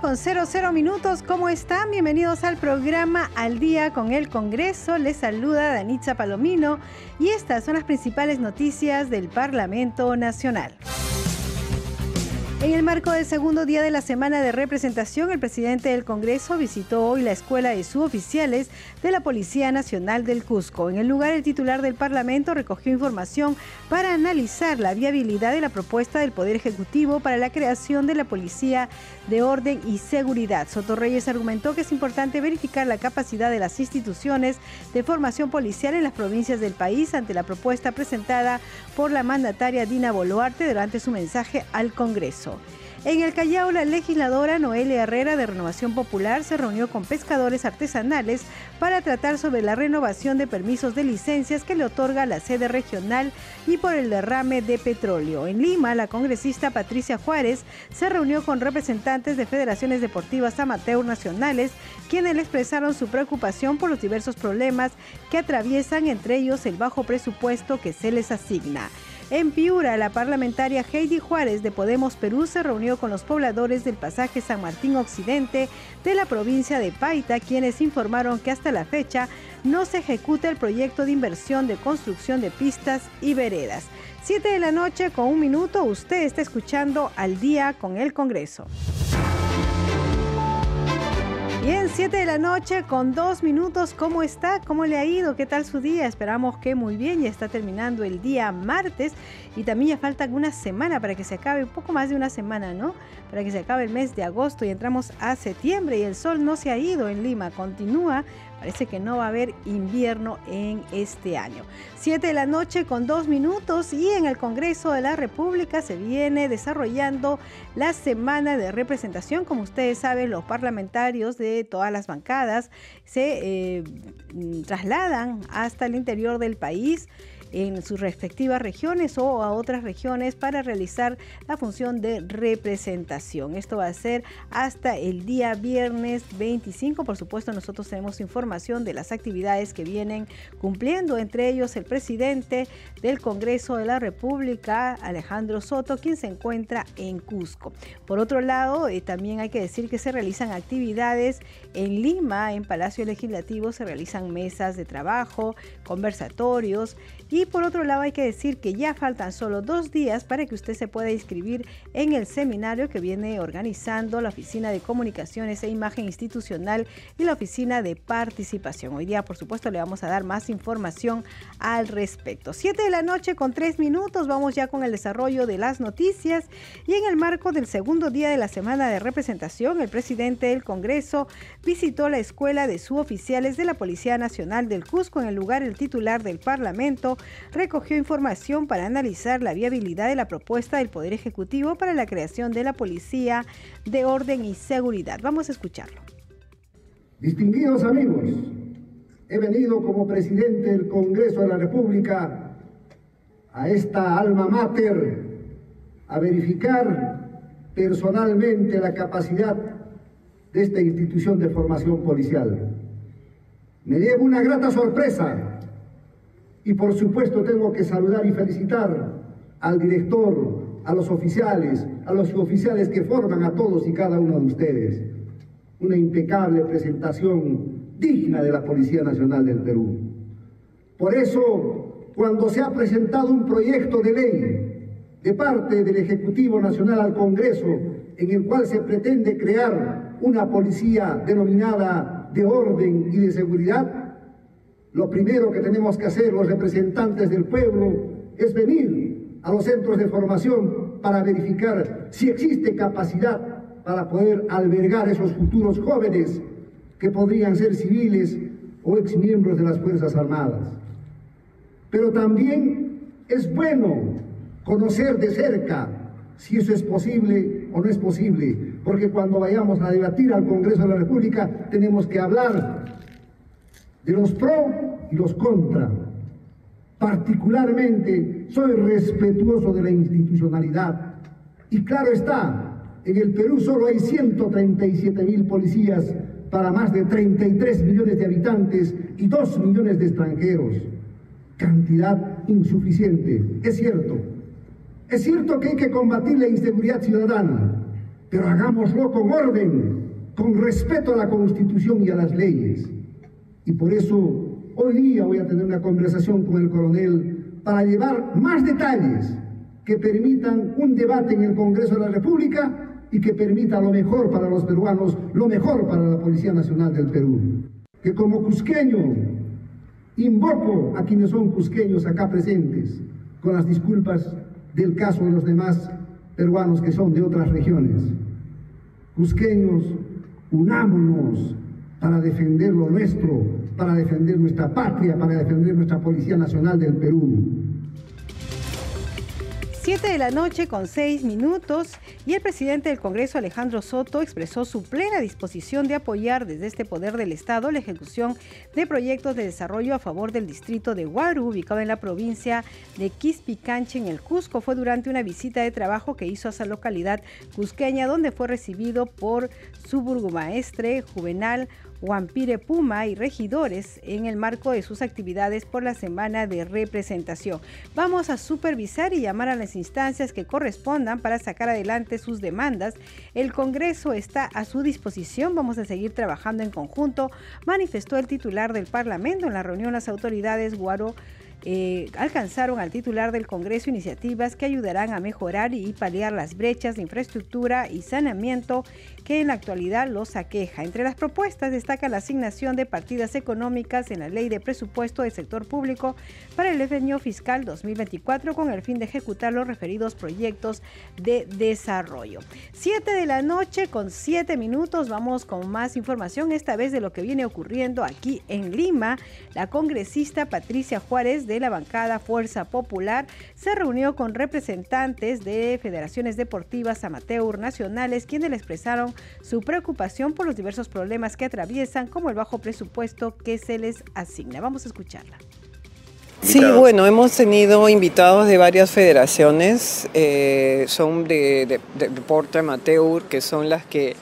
Con 00 minutos. ¿Cómo están? Bienvenidos al programa Al Día con el Congreso. Les saluda Danitza Palomino y estas son las principales noticias del Parlamento Nacional. En el marco del segundo día de la semana de representación, el presidente del Congreso visitó hoy la escuela de suboficiales de la Policía Nacional del Cusco. En el lugar, el titular del Parlamento recogió información para analizar la viabilidad de la propuesta del Poder Ejecutivo para la creación de la Policía de Orden y Seguridad. Soto Reyes argumentó que es importante verificar la capacidad de las instituciones de formación policial en las provincias del país ante la propuesta presentada por la mandataria Dina Boluarte durante su mensaje al Congreso. En el Callao, la legisladora Noelia Herrera de Renovación Popular se reunió con pescadores artesanales para tratar sobre la renovación de permisos de licencias que le otorga la sede regional y por el derrame de petróleo. En Lima, la congresista Patricia Juárez se reunió con representantes de federaciones deportivas amateur nacionales, quienes le expresaron su preocupación por los diversos problemas que atraviesan, entre ellos el bajo presupuesto que se les asigna. En Piura, la parlamentaria Heidi Juárez de Podemos Perú se reunió con los pobladores del pasaje San Martín Occidente de la provincia de Paita, quienes informaron que hasta la fecha no se ejecuta el proyecto de inversión de construcción de pistas y veredas. Siete de la noche con un minuto, usted está escuchando al día con el Congreso. Bien, 7 de la noche con dos minutos. ¿Cómo está? ¿Cómo le ha ido? ¿Qué tal su día? Esperamos que muy bien. Ya está terminando el día martes y también ya falta una semana para que se acabe, un poco más de una semana, ¿no? Para que se acabe el mes de agosto y entramos a septiembre y el sol no se ha ido en Lima, continúa Parece que no va a haber invierno en este año. Siete de la noche con dos minutos y en el Congreso de la República se viene desarrollando la semana de representación. Como ustedes saben, los parlamentarios de todas las bancadas se eh, trasladan hasta el interior del país en sus respectivas regiones o a otras regiones para realizar la función de representación. Esto va a ser hasta el día viernes 25. Por supuesto, nosotros tenemos información de las actividades que vienen cumpliendo, entre ellos el presidente del Congreso de la República, Alejandro Soto, quien se encuentra en Cusco. Por otro lado, eh, también hay que decir que se realizan actividades en Lima, en Palacio Legislativo, se realizan mesas de trabajo, conversatorios y por otro lado hay que decir que ya faltan solo dos días para que usted se pueda inscribir en el seminario que viene organizando la Oficina de Comunicaciones e Imagen Institucional y la Oficina de Participación. Hoy día, por supuesto, le vamos a dar más información al respecto. Siete de la noche con tres minutos, vamos ya con el desarrollo de las noticias y en el marco del segundo día de la semana de representación, el presidente del Congreso visitó la escuela de suboficiales de la Policía Nacional del Cusco en el lugar el titular del Parlamento recogió información para analizar la viabilidad de la propuesta del Poder Ejecutivo para la creación de la Policía de Orden y Seguridad. Vamos a escucharlo. Distinguidos amigos, he venido como presidente del Congreso de la República a esta alma mater a verificar personalmente la capacidad de esta institución de formación policial. Me llevo una grata sorpresa y por supuesto tengo que saludar y felicitar al director, a los oficiales, a los oficiales que forman a todos y cada uno de ustedes. Una impecable presentación digna de la Policía Nacional del Perú. Por eso, cuando se ha presentado un proyecto de ley de parte del Ejecutivo Nacional al Congreso, en el cual se pretende crear una policía denominada de orden y de seguridad, lo primero que tenemos que hacer los representantes del pueblo es venir a los centros de formación para verificar si existe capacidad para poder albergar esos futuros jóvenes que podrían ser civiles o exmiembros de las Fuerzas Armadas. Pero también es bueno conocer de cerca si eso es posible o no es posible, porque cuando vayamos a debatir al Congreso de la República tenemos que hablar de los pro y los contra. Particularmente soy respetuoso de la institucionalidad y claro está, en el Perú solo hay 137 mil policías para más de 33 millones de habitantes y 2 millones de extranjeros. Cantidad insuficiente, es cierto. Es cierto que hay que combatir la inseguridad ciudadana, pero hagámoslo con orden, con respeto a la Constitución y a las leyes. Y por eso hoy día voy a tener una conversación con el coronel para llevar más detalles que permitan un debate en el Congreso de la República y que permita lo mejor para los peruanos, lo mejor para la Policía Nacional del Perú. Que como cusqueño invoco a quienes son cusqueños acá presentes, con las disculpas del caso de los demás peruanos que son de otras regiones. Cusqueños, unámonos para defender lo nuestro, para defender nuestra patria, para defender nuestra Policía Nacional del Perú. 7 de la noche con 6 minutos y el presidente del Congreso Alejandro Soto expresó su plena disposición de apoyar desde este poder del Estado la ejecución de proyectos de desarrollo a favor del distrito de Huaru, ubicado en la provincia de Quispicanche, en el Cusco. Fue durante una visita de trabajo que hizo a esa localidad cusqueña, donde fue recibido por su burgomaestre Juvenal Wampire Puma y regidores en el marco de sus actividades por la semana de representación. Vamos a supervisar y llamar a las instancias que correspondan para sacar adelante sus demandas. El Congreso está a su disposición. Vamos a seguir trabajando en conjunto, manifestó el titular del Parlamento en la reunión las autoridades Guaro eh, alcanzaron al titular del Congreso iniciativas que ayudarán a mejorar y paliar las brechas de infraestructura y saneamiento que en la actualidad los aqueja. Entre las propuestas destaca la asignación de partidas económicas en la Ley de Presupuesto del Sector Público para el año fiscal 2024 con el fin de ejecutar los referidos proyectos de desarrollo. Siete de la noche con siete minutos vamos con más información, esta vez de lo que viene ocurriendo aquí en Lima. La congresista Patricia Juárez la bancada Fuerza Popular se reunió con representantes de federaciones deportivas amateur nacionales quienes le expresaron su preocupación por los diversos problemas que atraviesan, como el bajo presupuesto que se les asigna. Vamos a escucharla. Sí, bueno, hemos tenido invitados de varias federaciones, eh, son de, deporte amateur, que son las que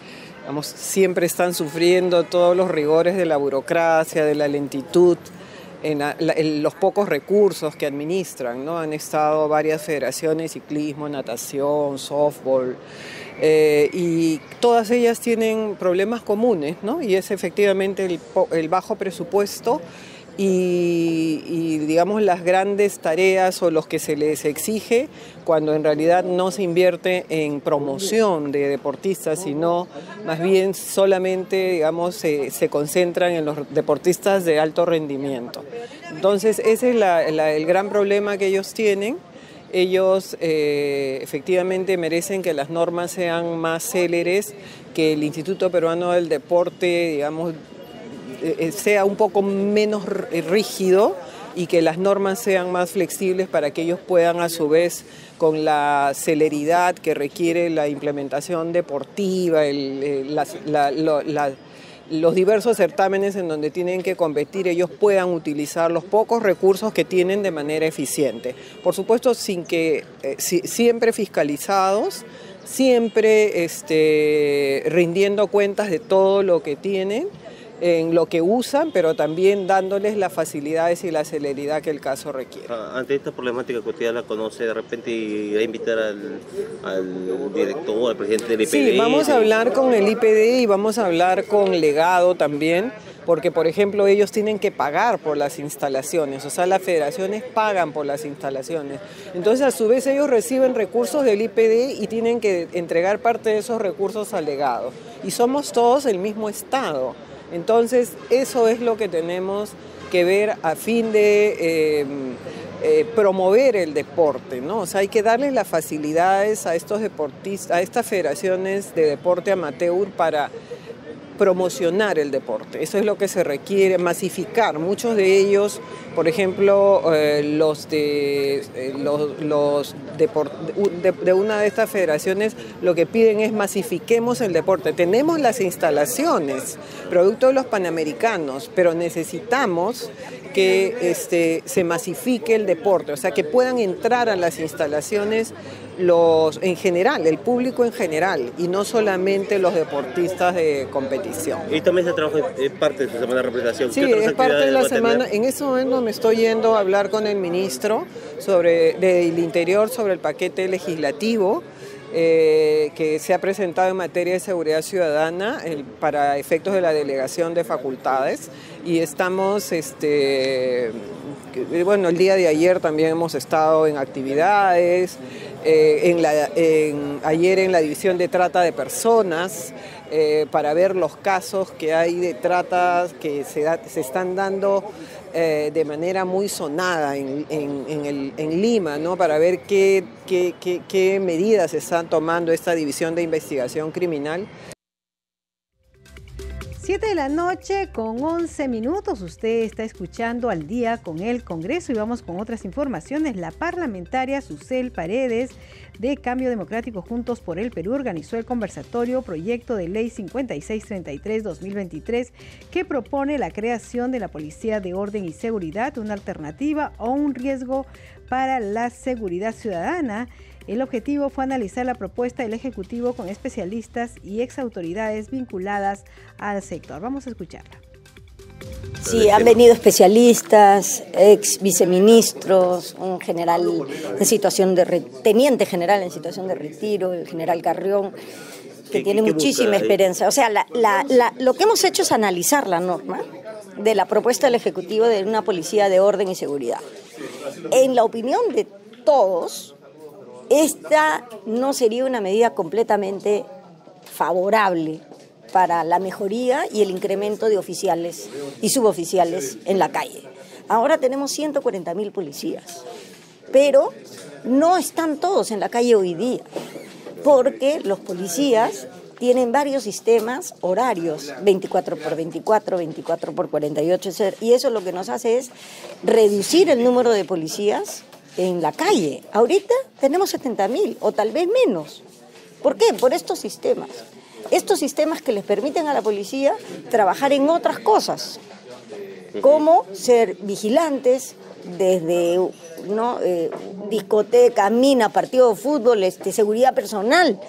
siempre están sufriendo todos los rigores de la burocracia, de la lentitud, en, los pocos recursos que administran. ¿no? Han estado varias federaciones, ciclismo, natación, softball, eh, y todas ellas tienen problemas comunes, ¿no? y es efectivamente el, bajo presupuesto y, digamos las grandes tareas o los que se les exige cuando en realidad no se invierte en promoción de deportistas, sino más bien solamente digamos se, concentran en los deportistas de alto rendimiento. Entonces ese es el gran problema que ellos tienen ellos eh, efectivamente merecen que las normas sean más céleres, que el Instituto Peruano del Deporte, digamos, eh, eh, sea un poco menos rígido y que las normas sean más flexibles para que ellos puedan a su vez con la celeridad que requiere la implementación deportiva, los diversos certámenes en donde tienen que competir, ellos puedan utilizar los pocos recursos que tienen de manera eficiente. Por supuesto, sin que eh, siempre fiscalizados, siempre este, rindiendo cuentas de todo lo que tienen en lo que usan, pero también dándoles las facilidades y la celeridad que el caso requiere. Ah, ante esta problemática que usted ya la conoce, de repente va a invitar al, al director, al presidente del IPD. Sí, vamos a hablar con el IPD y vamos a hablar con legado también porque por ejemplo ellos tienen que pagar por las instalaciones, o sea, las federaciones pagan por las instalaciones. Entonces a su vez ellos reciben recursos del IPD y tienen que entregar parte de esos recursos al legado. Y somos todos el mismo Estado. Entonces, eso es lo que tenemos que ver a fin de em, eh, promover el deporte, ¿no? O sea, hay que darles las facilidades a estos deportistas, a estas federaciones de deporte amateur para promocionar el deporte. Eso es lo que se requiere, masificar. Muchos de ellos, por ejemplo, eh, los, de, eh, los, los de, de, una de estas federaciones, lo que piden es masifiquemos el deporte. Tenemos las instalaciones, producto de los panamericanos, pero necesitamos que este, se masifique el deporte, o sea, que puedan entrar a las instalaciones los en general, el público en general, y no solamente los deportistas de competición. ¿Y también se trabaja es parte de su semana de representación? Sí, es parte de la semana. En este momento me estoy yendo a hablar con el ministro sobre, del Interior sobre el paquete legislativo. Eh, que se ha presentado en materia de seguridad ciudadana para efectos de la delegación de facultades y estamos, este, bueno, el día de ayer también hemos estado en actividades, eh, ayer en la división de trata de personas, eh, para ver los casos que hay de trata que se, se están dando eh, de manera muy sonada en, en, Lima, ¿no? para ver qué, qué, qué, qué medidas están tomando esta división de investigación criminal 7 de la noche con 11 minutos. Usted está escuchando al día con el Congreso y vamos con otras informaciones. La parlamentaria Susel Paredes de Cambio Democrático Juntos por el Perú organizó el conversatorio Proyecto de Ley 5633-2023 que propone la creación de la Policía de Orden y Seguridad, una alternativa o un riesgo para la seguridad ciudadana. El objetivo fue analizar la propuesta del Ejecutivo con especialistas y exautoridades vinculadas al sector. Vamos a escucharla. Sí, han venido especialistas, ex viceministros, un general en situación de teniente general en situación de retiro, el general Carrión, que tiene muchísima experiencia. O sea, lo que hemos hecho es analizar la norma de la propuesta del Ejecutivo de una policía de orden y seguridad. En la opinión de todos, esta no sería una medida completamente favorable para la mejoría y el incremento de oficiales y suboficiales en la calle. Ahora tenemos 140 mil policías, pero no están todos en la calle hoy día, porque los policías tienen varios sistemas horarios, 24 por 24, 24 por 48, y eso lo que nos hace es reducir el número de policías en la calle. Ahorita tenemos 70 mil o tal vez menos. ¿Por qué? Por estos sistemas. Estos sistemas que les permiten a la policía trabajar en otras cosas, como ser vigilantes desde ¿no? Eh, discoteca, mina, partido de fútbol, este, seguridad personal.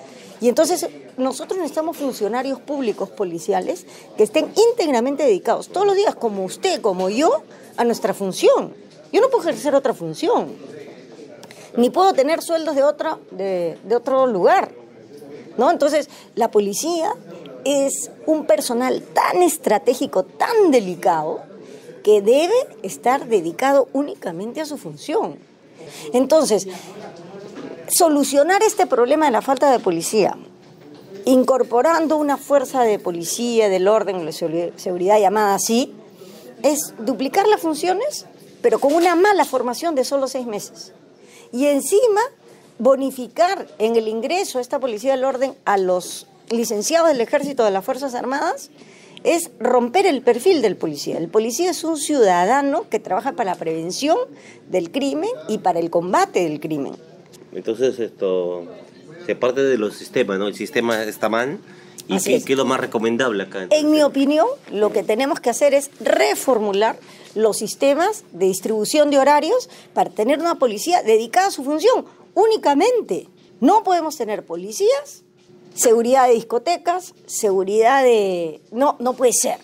Y entonces nosotros necesitamos funcionarios públicos policiales que estén íntegramente dedicados todos los días, como usted, como yo, a nuestra función. Yo no puedo ejercer otra función ni puedo tener sueldos de otro, de, otro lugar. ¿no? Entonces, la policía es un personal tan estratégico, tan delicado, que debe estar dedicado únicamente a su función. Entonces, solucionar este problema de la falta de policía, incorporando una fuerza de policía, del orden, de seguridad llamada así, es duplicar las funciones, pero con una mala formación de solo seis meses y encima bonificar en el ingreso a esta policía del orden a los licenciados del ejército de las Fuerzas Armadas es romper el perfil del policía. El policía es un ciudadano que trabaja para la prevención del crimen y para el combate del crimen. Entonces esto se parte de los sistemas, ¿no? El sistema está mal. ¿Y qué, es. lo más recomendable acá? En mi opinión, lo que tenemos que hacer es reformular los sistemas de distribución de horarios para tener una policía dedicada a su función únicamente. No podemos tener policías, seguridad de discotecas, seguridad de... No, no puede ser.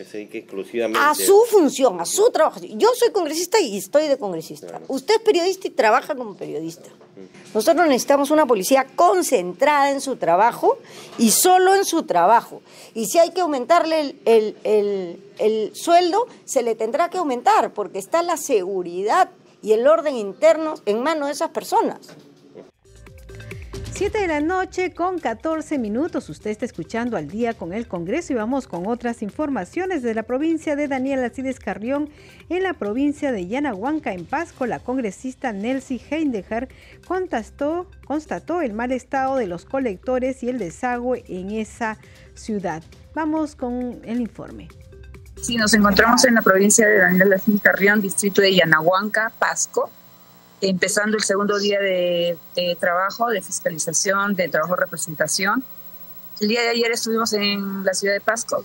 A su función, a su trabajo. Yo soy congresista y estoy de congresista. Usted es periodista y trabaja como periodista. Nosotros necesitamos una policía concentrada en su trabajo y solo en su trabajo. Y si hay que aumentarle el, sueldo, se le tendrá que aumentar, porque está la seguridad y el orden interno en manos de esas personas. 7 de la noche con 14 minutos. Usted está escuchando al día con el Congreso y vamos con otras informaciones de la provincia de Daniel Alcides Carrión. En la provincia de Yanahuanca, en Pasco, la congresista Nelsie Heindecher constató, constató el mal estado de los colectores y el desagüe en esa ciudad. Vamos con el informe. Sí, nos encontramos en la provincia de Daniel Alcides Carrión, distrito de Yanahuanca, Pasco empezando el segundo día de, trabajo, de fiscalización, de trabajo de representación. El día de ayer estuvimos en la ciudad de Pasco.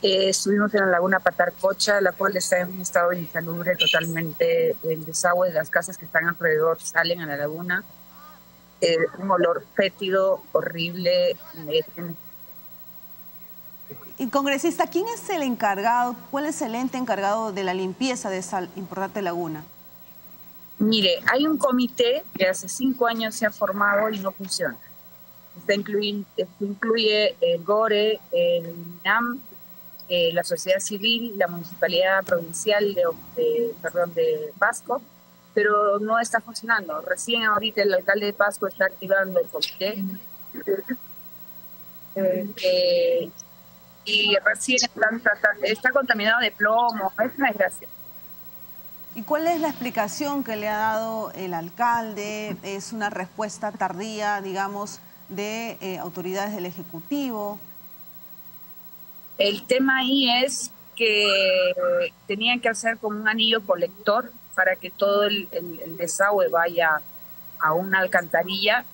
Eh, estuvimos en la laguna Patarcocha, la cual está en un estado insalubre totalmente. El desagüe de las casas que están alrededor salen a la laguna. Eh, un olor fétido, horrible. Y congresista, ¿quién es el encargado, cuál es el ente encargado de la limpieza de esa importante laguna? Mire, hay un comité que hace cinco años se ha formado y no funciona. Este incluye, el GORE, el NAM, eh, la sociedad civil, la municipalidad provincial de, perdón, de Pasco, pero no está funcionando. Recién ahorita el alcalde de Pasco está activando el comité. Eh, y recién está contaminado de plomo, es una desgracia. ¿Y cuál es la explicación que le ha dado el alcalde? ¿Es una respuesta tardía, digamos, de eh, autoridades del Ejecutivo? El tema ahí es que tenían que hacer como un anillo colector para que todo el, desagüe vaya a una alcantarilla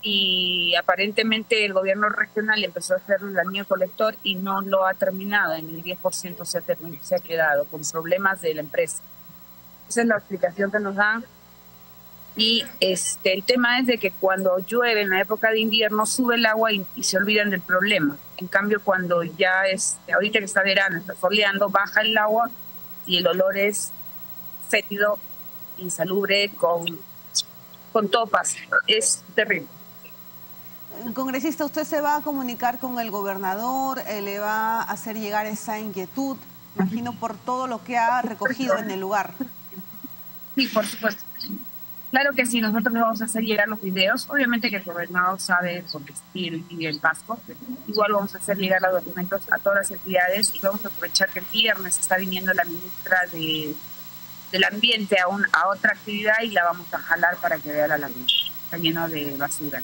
y aparentemente el gobierno regional empezó a hacer el anillo colector y no lo ha terminado, en el 10% se se ha quedado con problemas de la empresa. Esa es la explicación que nos dan. Y este, el tema es de que cuando llueve en la época de invierno sube el agua y, se olvidan del problema. En cambio, cuando ya es, ahorita que está verano, está soleando, baja el agua y el olor es fétido, insalubre, con, con topas. Es terrible. Congresista, ¿usted se va a comunicar con el gobernador? Eh, ¿Le va a hacer llegar esa inquietud? Imagino por todo lo que ha recogido en el lugar. Sí, por supuesto. Claro que sí, nosotros le vamos a hacer llegar los videos. Obviamente que el gobernador sabe porque y el Pasco. Igual vamos a hacer llegar los documentos a todas las entidades y vamos a aprovechar que el viernes está viniendo la ministra de, del Ambiente a, un, a otra actividad y la vamos a jalar para que vea la laguna. Está lleno de basura.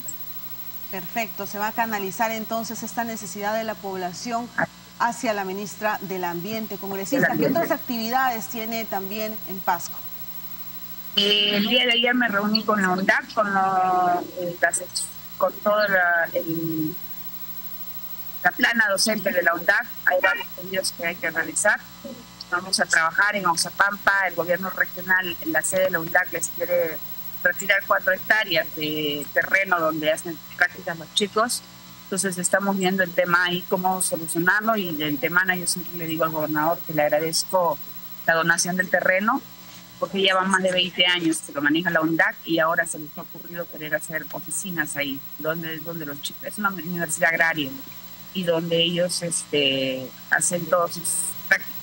Perfecto, se va a canalizar entonces esta necesidad de la población hacia la ministra del Ambiente, congresista. ¿Qué otras actividades tiene también en Pasco? El día de ayer me reuní con la UNDAC, con, eh, con toda la, la plana docente de la UNDAC. Hay varios pedidos que hay que realizar. Vamos a trabajar en Oxapampa. El gobierno regional, en la sede de la UNDAC, les quiere retirar cuatro hectáreas de terreno donde hacen prácticas los chicos. Entonces estamos viendo el tema ahí, cómo solucionarlo y del tema yo siempre le digo al gobernador que le agradezco la donación del terreno porque ya van más de 20 años que lo maneja la UNDAC y ahora se les ha ocurrido querer hacer oficinas ahí, donde, donde los chicos, es una universidad agraria y donde ellos este, hacen todos sus prácticas.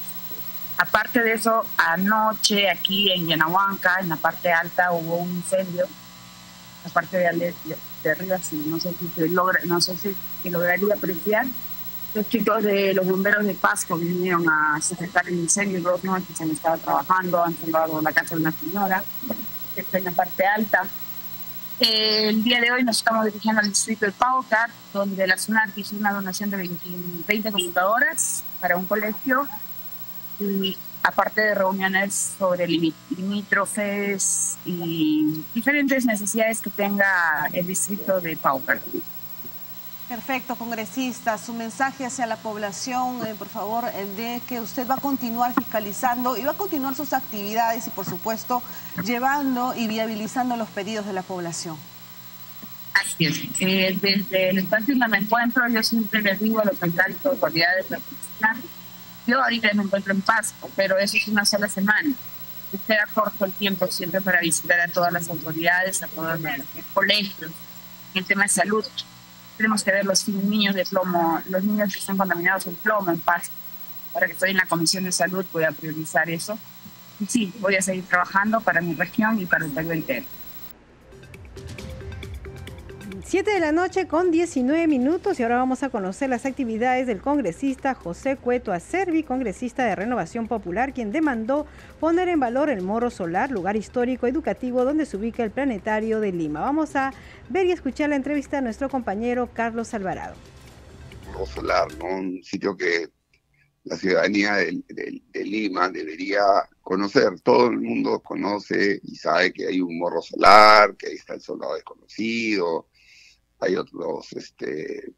Aparte de eso, anoche aquí en Yanahuanca, en la parte alta, hubo un incendio, la parte de, de, arriba, sí, no sé si se logra, no sé si se lograría apreciar, los chicos de los bomberos de Pasco vinieron a sujetar el incendio dos noches han estado trabajando, han salvado la casa de una señora que está en la parte alta. El día de hoy nos estamos dirigiendo al distrito de Paucar, donde la SUNAT hizo una donación de 20, computadoras para un colegio y aparte de reuniones sobre limítrofes y diferentes necesidades que tenga el distrito de Paucar. Perfecto, congresista. Su mensaje hacia la población, eh, por favor, eh, de que usted va a continuar fiscalizando y va a continuar sus actividades y, por supuesto, llevando y viabilizando los pedidos de la población. Así es. Eh, desde el espacio donde me encuentro, yo siempre les digo a los alcaldes, autoridades, yo ahorita me encuentro en paz, pero eso es una sola semana. Usted corto el tiempo siempre para visitar a todas las autoridades, a todos los colegios, el tema de salud tenemos que ver los niños de plomo, los niños que están contaminados en plomo, en paz, para que estoy en la Comisión de Salud pueda priorizar eso. Y sí, voy a seguir trabajando para mi región y para el Perú entero. 7 de la noche con 19 minutos y ahora vamos a conocer las actividades del congresista José Cueto Acervi, congresista de Renovación Popular, quien demandó poner en valor el Morro Solar, lugar histórico educativo donde se ubica el planetario de Lima. Vamos a ver y escuchar la entrevista de nuestro compañero Carlos Alvarado. Morro Solar, ¿no? un sitio que la ciudadanía de, de, Lima debería conocer. Todo el mundo conoce y sabe que hay un morro solar, que ahí está el soldado desconocido, hay otros, este,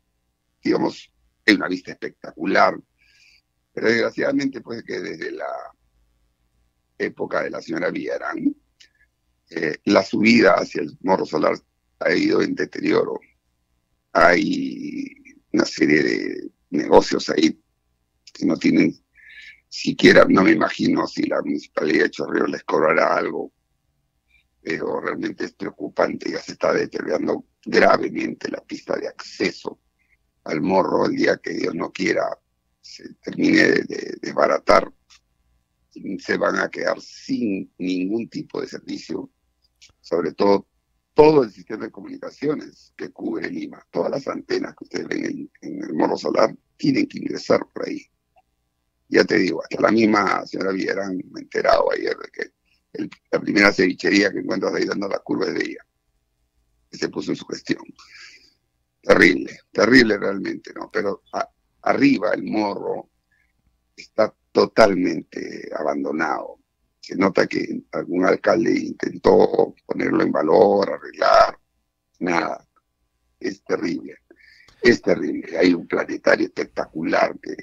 digamos, hay una vista espectacular. Pero desgraciadamente, pues que desde la época de la señora Villarán, eh, la subida hacia el morro solar ha ido en deterioro. Hay una serie de negocios ahí que no tienen siquiera, no me imagino si la municipalidad de Chorrillos les cobrará algo, pero realmente es preocupante, ya se está deteriorando gravemente la pista de acceso al morro el día que Dios no quiera se termine de desbaratar, se van a quedar sin ningún tipo de servicio, sobre todo todo el sistema de comunicaciones que cubre Lima, todas las antenas que ustedes ven en el morro solar, tienen que ingresar por ahí. Ya te digo, hasta la misma señora Villarán me he enterado ayer de que la primera cevichería que encuentras ahí dando la curva de ella, se puso en su gestión. Terrible, terrible realmente, ¿no? Pero arriba el morro está totalmente abandonado. Se nota que algún alcalde intentó ponerlo en valor, arreglar, nada. Es terrible, es terrible. Hay un planetario espectacular que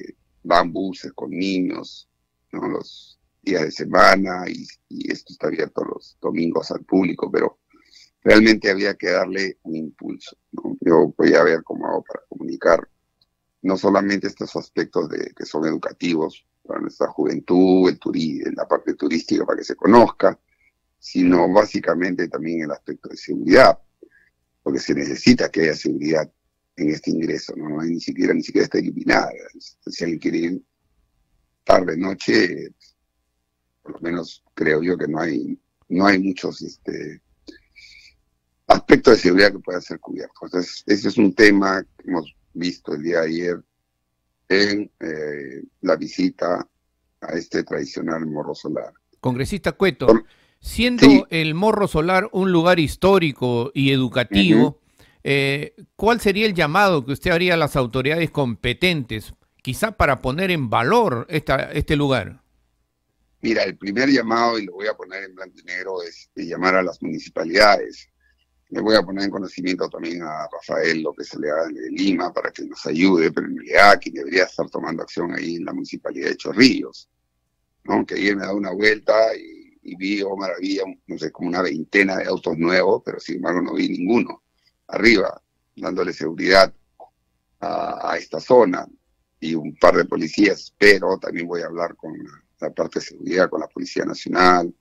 van buses con niños, ¿no? Los días de semana y, esto está abierto los domingos al público, pero realmente había que darle un impulso. Yo voy a ver cómo hago para comunicar no solamente estos aspectos de, que son educativos para nuestra juventud, el la parte turística para que se conozca, sino básicamente también el aspecto de seguridad, porque se necesita que haya seguridad en este ingreso, no, hay ni siquiera ni siquiera está eliminada. Si alguien quiere ir tarde, noche, por lo menos creo yo que no hay, no hay muchos este, aspectos de seguridad que puedan ser cubiertos. Entonces, ese es un tema que hemos visto el día de ayer en eh, la visita a este tradicional morro solar. Congresista Cueto, siendo el morro solar un lugar histórico y educativo, eh, ¿Cuál sería el llamado que usted haría a las autoridades competentes, quizá para poner en valor esta, este lugar? Mira, el primer llamado, y lo voy a poner en blanco y negro, es llamar a las municipalidades. Le voy a poner en conocimiento también a Rafael haga de Lima para que nos ayude, pero en realidad quien debería estar tomando acción ahí en la municipalidad de Chorrillos. ¿no? Que ayer me da una vuelta y, y vi, oh maravilla, no sé, como una veintena de autos nuevos, pero sin embargo no vi ninguno arriba, dándole seguridad a, esta zona y un par de policías, pero también voy a hablar con la, parte de seguridad, con la Policía Nacional.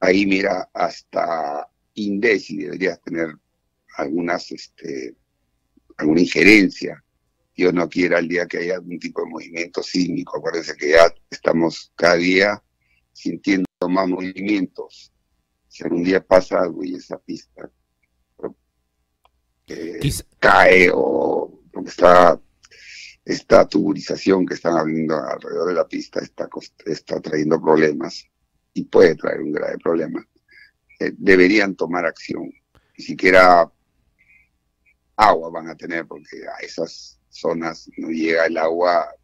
Ahí, mira, hasta Indesi deberías tener algunas, este, alguna injerencia. Dios no quiera el día que haya algún tipo de movimiento sísmico. Acuérdense que ya estamos cada día sintiendo más movimientos. Si algún día pasa algo y esa pista cae o está esta tuburización que están habiendo alrededor de la pista está, está trayendo problemas y puede traer un grave problema. Eh, deberían tomar acción. Ni siquiera agua van a tener porque a esas zonas no llega el agua,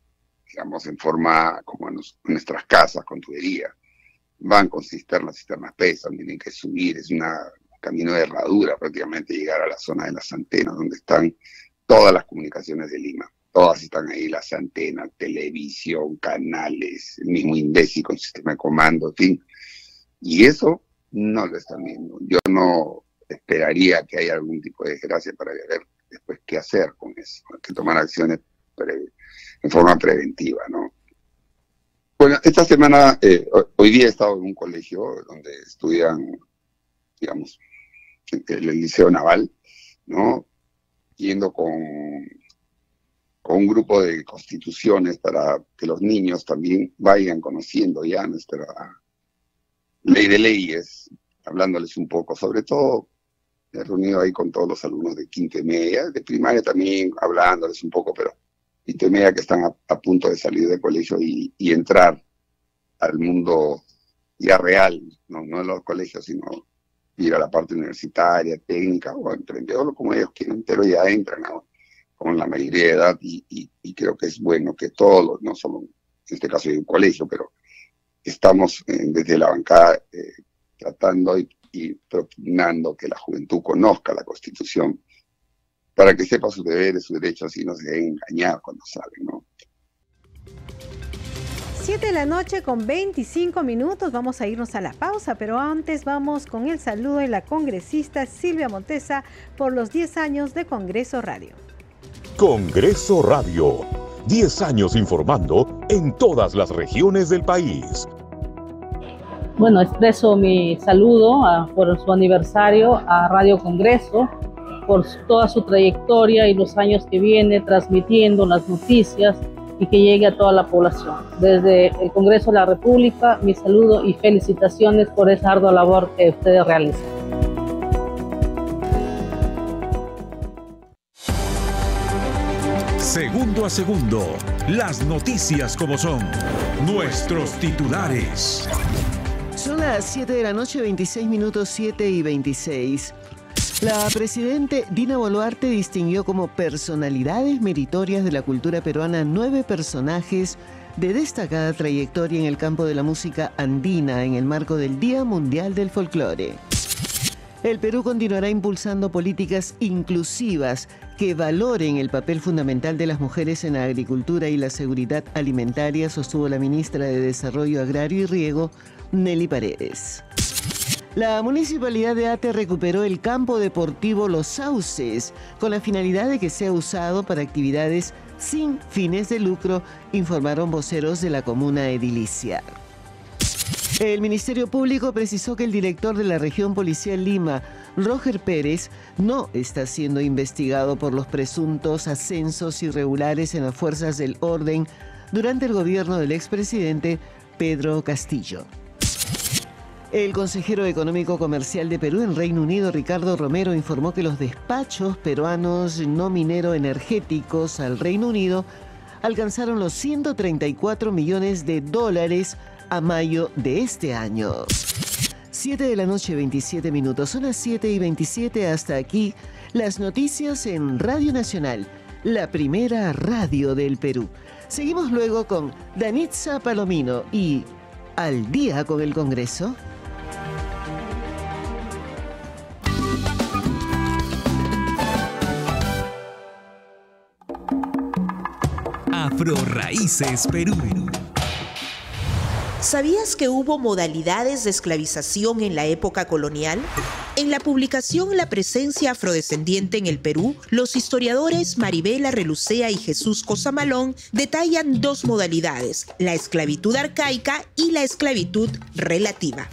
digamos, en forma como en, nuestras casas, con tubería. Van con cisternas, cisternas pesan, tienen que subir, es una camino de herradura prácticamente llegar a la zona de las antenas, donde están todas las comunicaciones de Lima. Todas están ahí, las antenas, televisión, canales, el mismo INDECI con sistema de comando, en fin. Y eso no lo están viendo. Yo no esperaría que haya algún tipo de desgracia para ver después qué hacer con eso. Hay que tomar acciones en forma preventiva, ¿no? Bueno, esta semana, eh, hoy día he estado en un colegio donde estudian, digamos, el Liceo Naval, ¿no? Yendo con, con un grupo de constituciones para que los niños también vayan conociendo ya nuestra ley de leyes, hablándoles un poco, sobre todo reunido ahí con todos los alumnos de quinta y media, de primaria también, hablándoles un poco, pero quinta y media que están a, punto de salir del colegio y, entrar al mundo ya real, no, no en los colegios, sino ir a la parte universitaria, técnica o emprendedor, como ellos quieren, pero ya entran con la mayoría de edad y, creo que es bueno que todos, no solo en este caso de un colegio, pero estamos eh, desde la bancada eh, tratando y, y que la juventud conozca la Constitución para que sepa sus deberes, sus derechos y no se dejen engañar cuando salen, ¿no? 7 de la noche con 25 minutos, vamos a irnos a la pausa, pero antes vamos con el saludo de la congresista Silvia Montesa por los 10 años de Congreso Radio. Congreso Radio, 10 años informando en todas las regiones del país. Bueno, expreso mi saludo por su aniversario a Radio Congreso, por toda su trayectoria y los años que viene transmitiendo las noticias y que llegue a toda la población. Desde el Congreso de la República, mi saludo y felicitaciones por esa ardua labor que ustedes realizan. Segundo a segundo, las noticias como son, nuestros titulares. Son las 7 de la noche, 26 minutos 7 y 26. La presidente Dina Boluarte distinguió como personalidades meritorias de la cultura peruana nueve personajes de destacada trayectoria en el campo de la música andina en el marco del Día Mundial del Folclore. El Perú continuará impulsando políticas inclusivas que valoren el papel fundamental de las mujeres en la agricultura y la seguridad alimentaria, sostuvo la ministra de Desarrollo Agrario y Riego, Nelly Paredes. La municipalidad de Ate recuperó el campo deportivo Los Sauces con la finalidad de que sea usado para actividades sin fines de lucro, informaron voceros de la comuna edilicia. El Ministerio Público precisó que el director de la región policial Lima, Roger Pérez, no está siendo investigado por los presuntos ascensos irregulares en las fuerzas del orden durante el gobierno del expresidente Pedro Castillo. El consejero económico comercial de Perú en Reino Unido, Ricardo Romero, informó que los despachos peruanos no minero energéticos al Reino Unido alcanzaron los 134 millones de dólares a mayo de este año. 7 de la noche, 27 minutos. Son las 7 y 27 hasta aquí. Las noticias en Radio Nacional, la primera radio del Perú. Seguimos luego con Danitza Palomino y Al día con el Congreso. Afro Raíces Perú. ¿Sabías que hubo modalidades de esclavización en la época colonial? En la publicación La presencia afrodescendiente en el Perú, los historiadores Maribela Relucea y Jesús Cosamalón detallan dos modalidades, la esclavitud arcaica y la esclavitud relativa.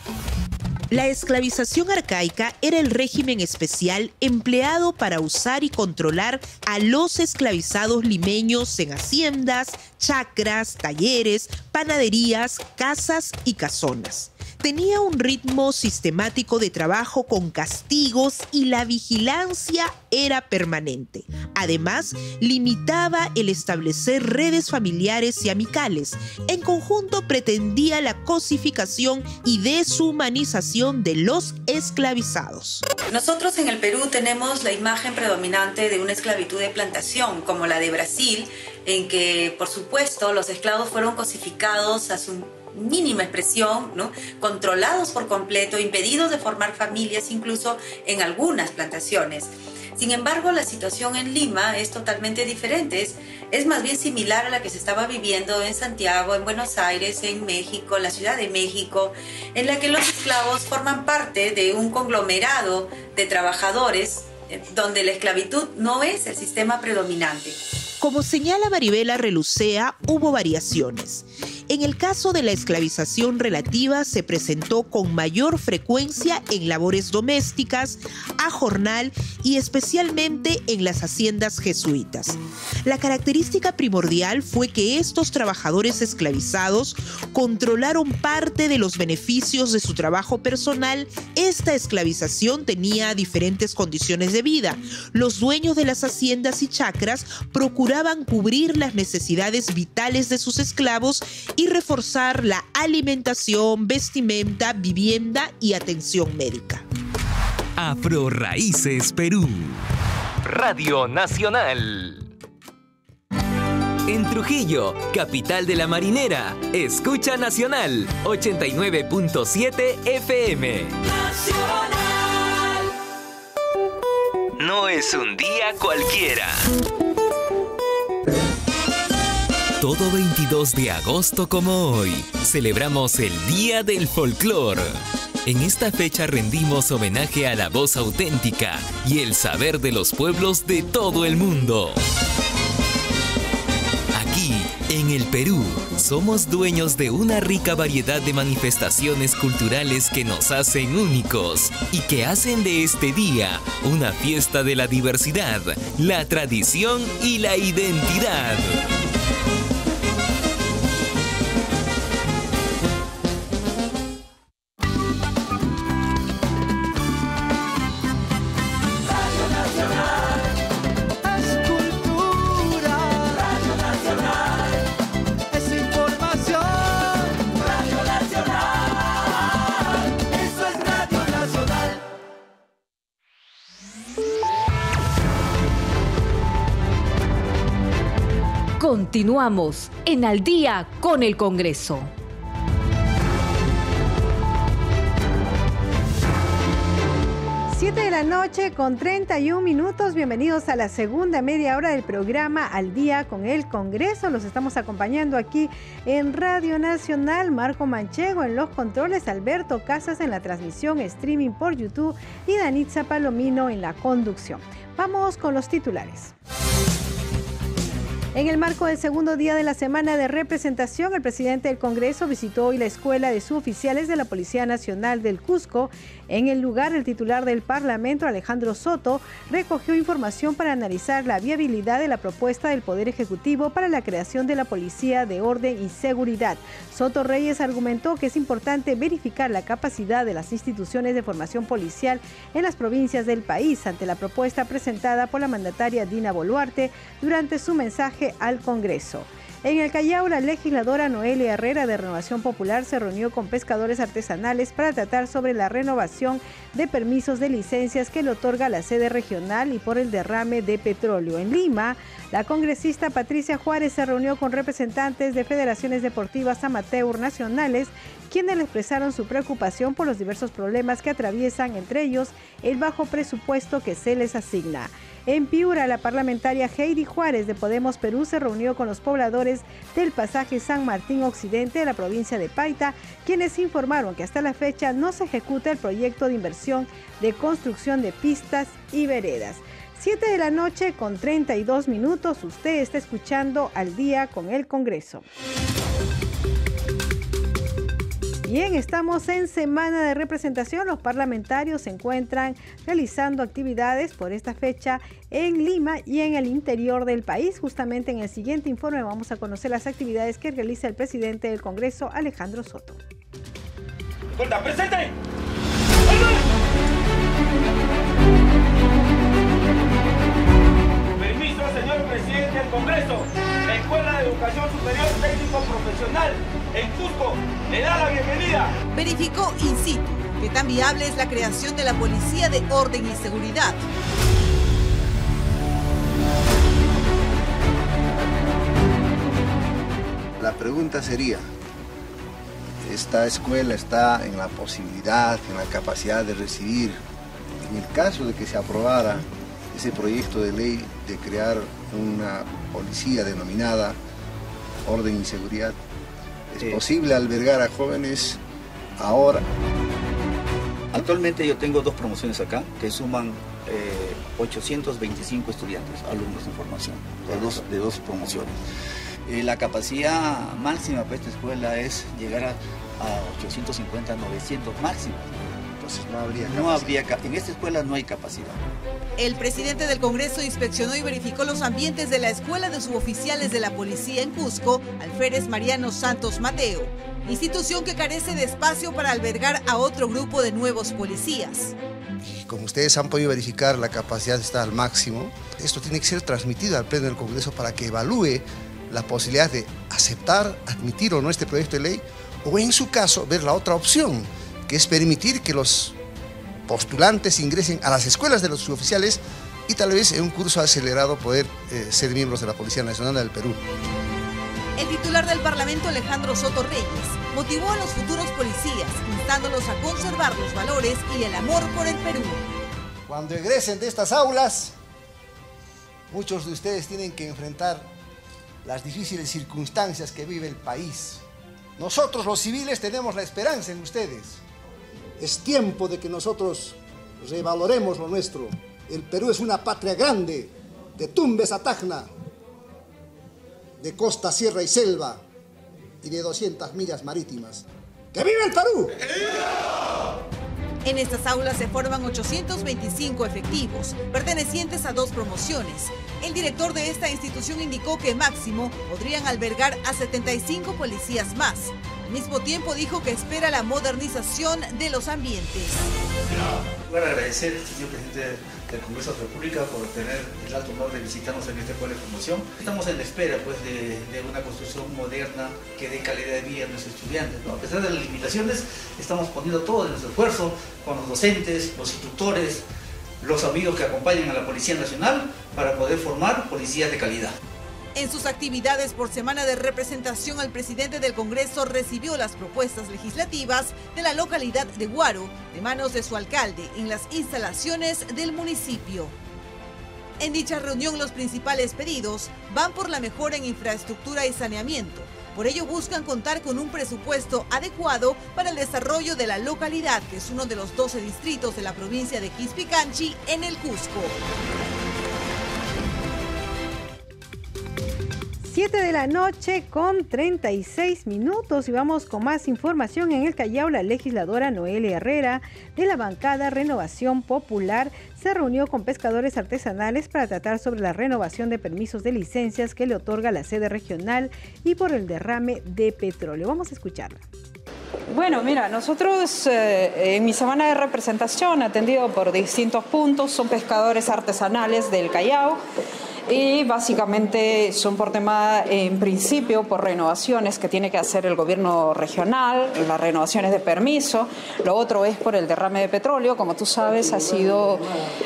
La esclavización arcaica era el régimen especial empleado para usar y controlar a los esclavizados limeños en haciendas, chacras, talleres, panaderías, casas y casonas tenía un ritmo sistemático de trabajo con castigos y la vigilancia era permanente. Además, limitaba el establecer redes familiares y amicales. En conjunto pretendía la cosificación y deshumanización de los esclavizados. Nosotros en el Perú tenemos la imagen predominante de una esclavitud de plantación, como la de Brasil, en que, por supuesto, los esclavos fueron cosificados a su mínima expresión, ¿no? controlados por completo, impedidos de formar familias incluso en algunas plantaciones. Sin embargo, la situación en Lima es totalmente diferente, es, es, más bien similar a la que se estaba viviendo en Santiago, en Buenos Aires, en México, en la Ciudad de México, en la que los esclavos forman parte de un conglomerado de trabajadores eh, donde la esclavitud no es el sistema predominante. Como señala Maribela Relucea, hubo variaciones. En el caso de la esclavización relativa se presentó con mayor frecuencia en labores domésticas, a jornal y especialmente en las haciendas jesuitas. La característica primordial fue que estos trabajadores esclavizados controlaron parte de los beneficios de su trabajo personal. Esta esclavización tenía diferentes condiciones de vida. Los dueños de las haciendas y chacras procuraban cubrir las necesidades vitales de sus esclavos y reforzar la alimentación, vestimenta, vivienda y atención médica. Afro Raíces Perú. Radio Nacional. En Trujillo, capital de la marinera, escucha Nacional 89.7 FM. Nacional. No es un día cualquiera. Todo 22 de agosto como hoy, celebramos el Día del Folclor. En esta fecha rendimos homenaje a la voz auténtica y el saber de los pueblos de todo el mundo. Aquí, en el Perú, somos dueños de una rica variedad de manifestaciones culturales que nos hacen únicos y que hacen de este día una fiesta de la diversidad, la tradición y la identidad. Continuamos en Al día con el Congreso. Siete de la noche con 31 minutos. Bienvenidos a la segunda media hora del programa Al día con el Congreso. Los estamos acompañando aquí en Radio Nacional. Marco Manchego en los controles, Alberto Casas en la transmisión streaming por YouTube y Danitza Palomino en la conducción. Vamos con los titulares. En el marco del segundo día de la semana de representación, el presidente del Congreso visitó hoy la escuela de suboficiales de la Policía Nacional del Cusco. En el lugar, el titular del Parlamento, Alejandro Soto, recogió información para analizar la viabilidad de la propuesta del Poder Ejecutivo para la creación de la Policía de Orden y Seguridad. Soto Reyes argumentó que es importante verificar la capacidad de las instituciones de formación policial en las provincias del país ante la propuesta presentada por la mandataria Dina Boluarte durante su mensaje al Congreso. En el Callao, la legisladora Noelia Herrera de Renovación Popular se reunió con pescadores artesanales para tratar sobre la renovación de permisos de licencias que le otorga la sede regional y por el derrame de petróleo. En Lima, la congresista Patricia Juárez se reunió con representantes de federaciones deportivas amateur nacionales, quienes expresaron su preocupación por los diversos problemas que atraviesan, entre ellos el bajo presupuesto que se les asigna. En Piura, la parlamentaria Heidi Juárez de Podemos Perú se reunió con los pobladores del pasaje San Martín Occidente de la provincia de Paita, quienes informaron que hasta la fecha no se ejecuta el proyecto de inversión de construcción de pistas y veredas. 7 de la noche con 32 minutos, usted está escuchando al día con el Congreso. Bien, estamos en semana de representación. Los parlamentarios se encuentran realizando actividades por esta fecha en Lima y en el interior del país. Justamente en el siguiente informe vamos a conocer las actividades que realiza el presidente del Congreso, Alejandro Soto. ¡Presente! Señor presidente del Congreso. La Escuela de Educación Superior Técnico Profesional en Cusco le da la bienvenida. Verificó in situ que tan viable es la creación de la Policía de Orden y Seguridad. La pregunta sería, ¿esta escuela está en la posibilidad, en la capacidad de recibir, en el caso de que se aprobara ese proyecto de ley de crear una policía denominada Orden y Seguridad, ¿Es posible albergar a jóvenes ahora? Actualmente yo tengo dos promociones acá que suman 825 eh, estudiantes, alumnos de formación, de dos, de dos promociones. Eh, la capacidad máxima para esta escuela es llegar a, 850, 900 máximo. Entonces no habría No habría, en esta escuela no hay capacidad. El presidente del Congreso inspeccionó y verificó los ambientes de la Escuela de Suboficiales de la Policía en Cusco, Alférez Mariano Santos Mateo, institución que carece de espacio para albergar a otro grupo de nuevos policías. como ustedes han podido verificar, la capacidad está al máximo. Esto tiene que ser transmitido al Pleno del Congreso para que evalúe la posibilidad de aceptar, admitir o no este proyecto de ley, o en su caso ver la otra opción, que es permitir que los postulantes ingresen a las escuelas de los suboficiales y tal vez en un curso acelerado poder eh, ser miembros de la Policía Nacional del Perú. El titular del Parlamento, Alejandro Soto Reyes, motivó a los futuros policías, instándolos a conservar los valores y el amor por el Perú. Cuando egresen de estas aulas, muchos de ustedes tienen que enfrentar las difíciles circunstancias que vive el país. Nosotros los civiles tenemos la esperanza en ustedes. Es tiempo de que nosotros revaloremos lo nuestro. El Perú es una patria grande, de Tumbes a Tacna, de costa, sierra y selva, y de 200 millas marítimas. ¡Que viva el Perú! En estas aulas se forman 825 efectivos, pertenecientes a dos promociones. El director de esta institución indicó que máximo podrían albergar a 75 policías más. Mismo tiempo dijo que espera la modernización de los ambientes. Quiero agradecer, señor presidente del Congreso de la República, por tener el alto honor de visitarnos en este pueblo de promoción. Estamos en la espera pues, de, una construcción moderna que dé calidad de vida a nuestros estudiantes. A pesar de las limitaciones, estamos poniendo todo nuestro esfuerzo con los docentes, los instructores, los amigos que acompañan a la Policía Nacional para poder formar policías de calidad. En sus actividades por semana de representación, el presidente del Congreso recibió las propuestas legislativas de la localidad de Guaro de manos de su alcalde en las instalaciones del municipio. En dicha reunión los principales pedidos van por la mejora en infraestructura y saneamiento. Por ello buscan contar con un presupuesto adecuado para el desarrollo de la localidad, que es uno de los 12 distritos de la provincia de Quispicanchi en el Cusco. 7 de la noche con 36 minutos y vamos con más información. En el Callao, la legisladora Noelia Herrera de la bancada Renovación Popular se reunió con pescadores artesanales para tratar sobre la renovación de permisos de licencias que le otorga la sede regional y por el derrame de petróleo. Vamos a escucharla. Bueno, mira, nosotros eh, en mi semana de representación, atendido por distintos puntos, son pescadores artesanales del Callao y básicamente son por tema, en principio, por renovaciones que tiene que hacer el gobierno regional, las renovaciones de permiso. Lo otro es por el derrame de petróleo. Como tú sabes, ha sido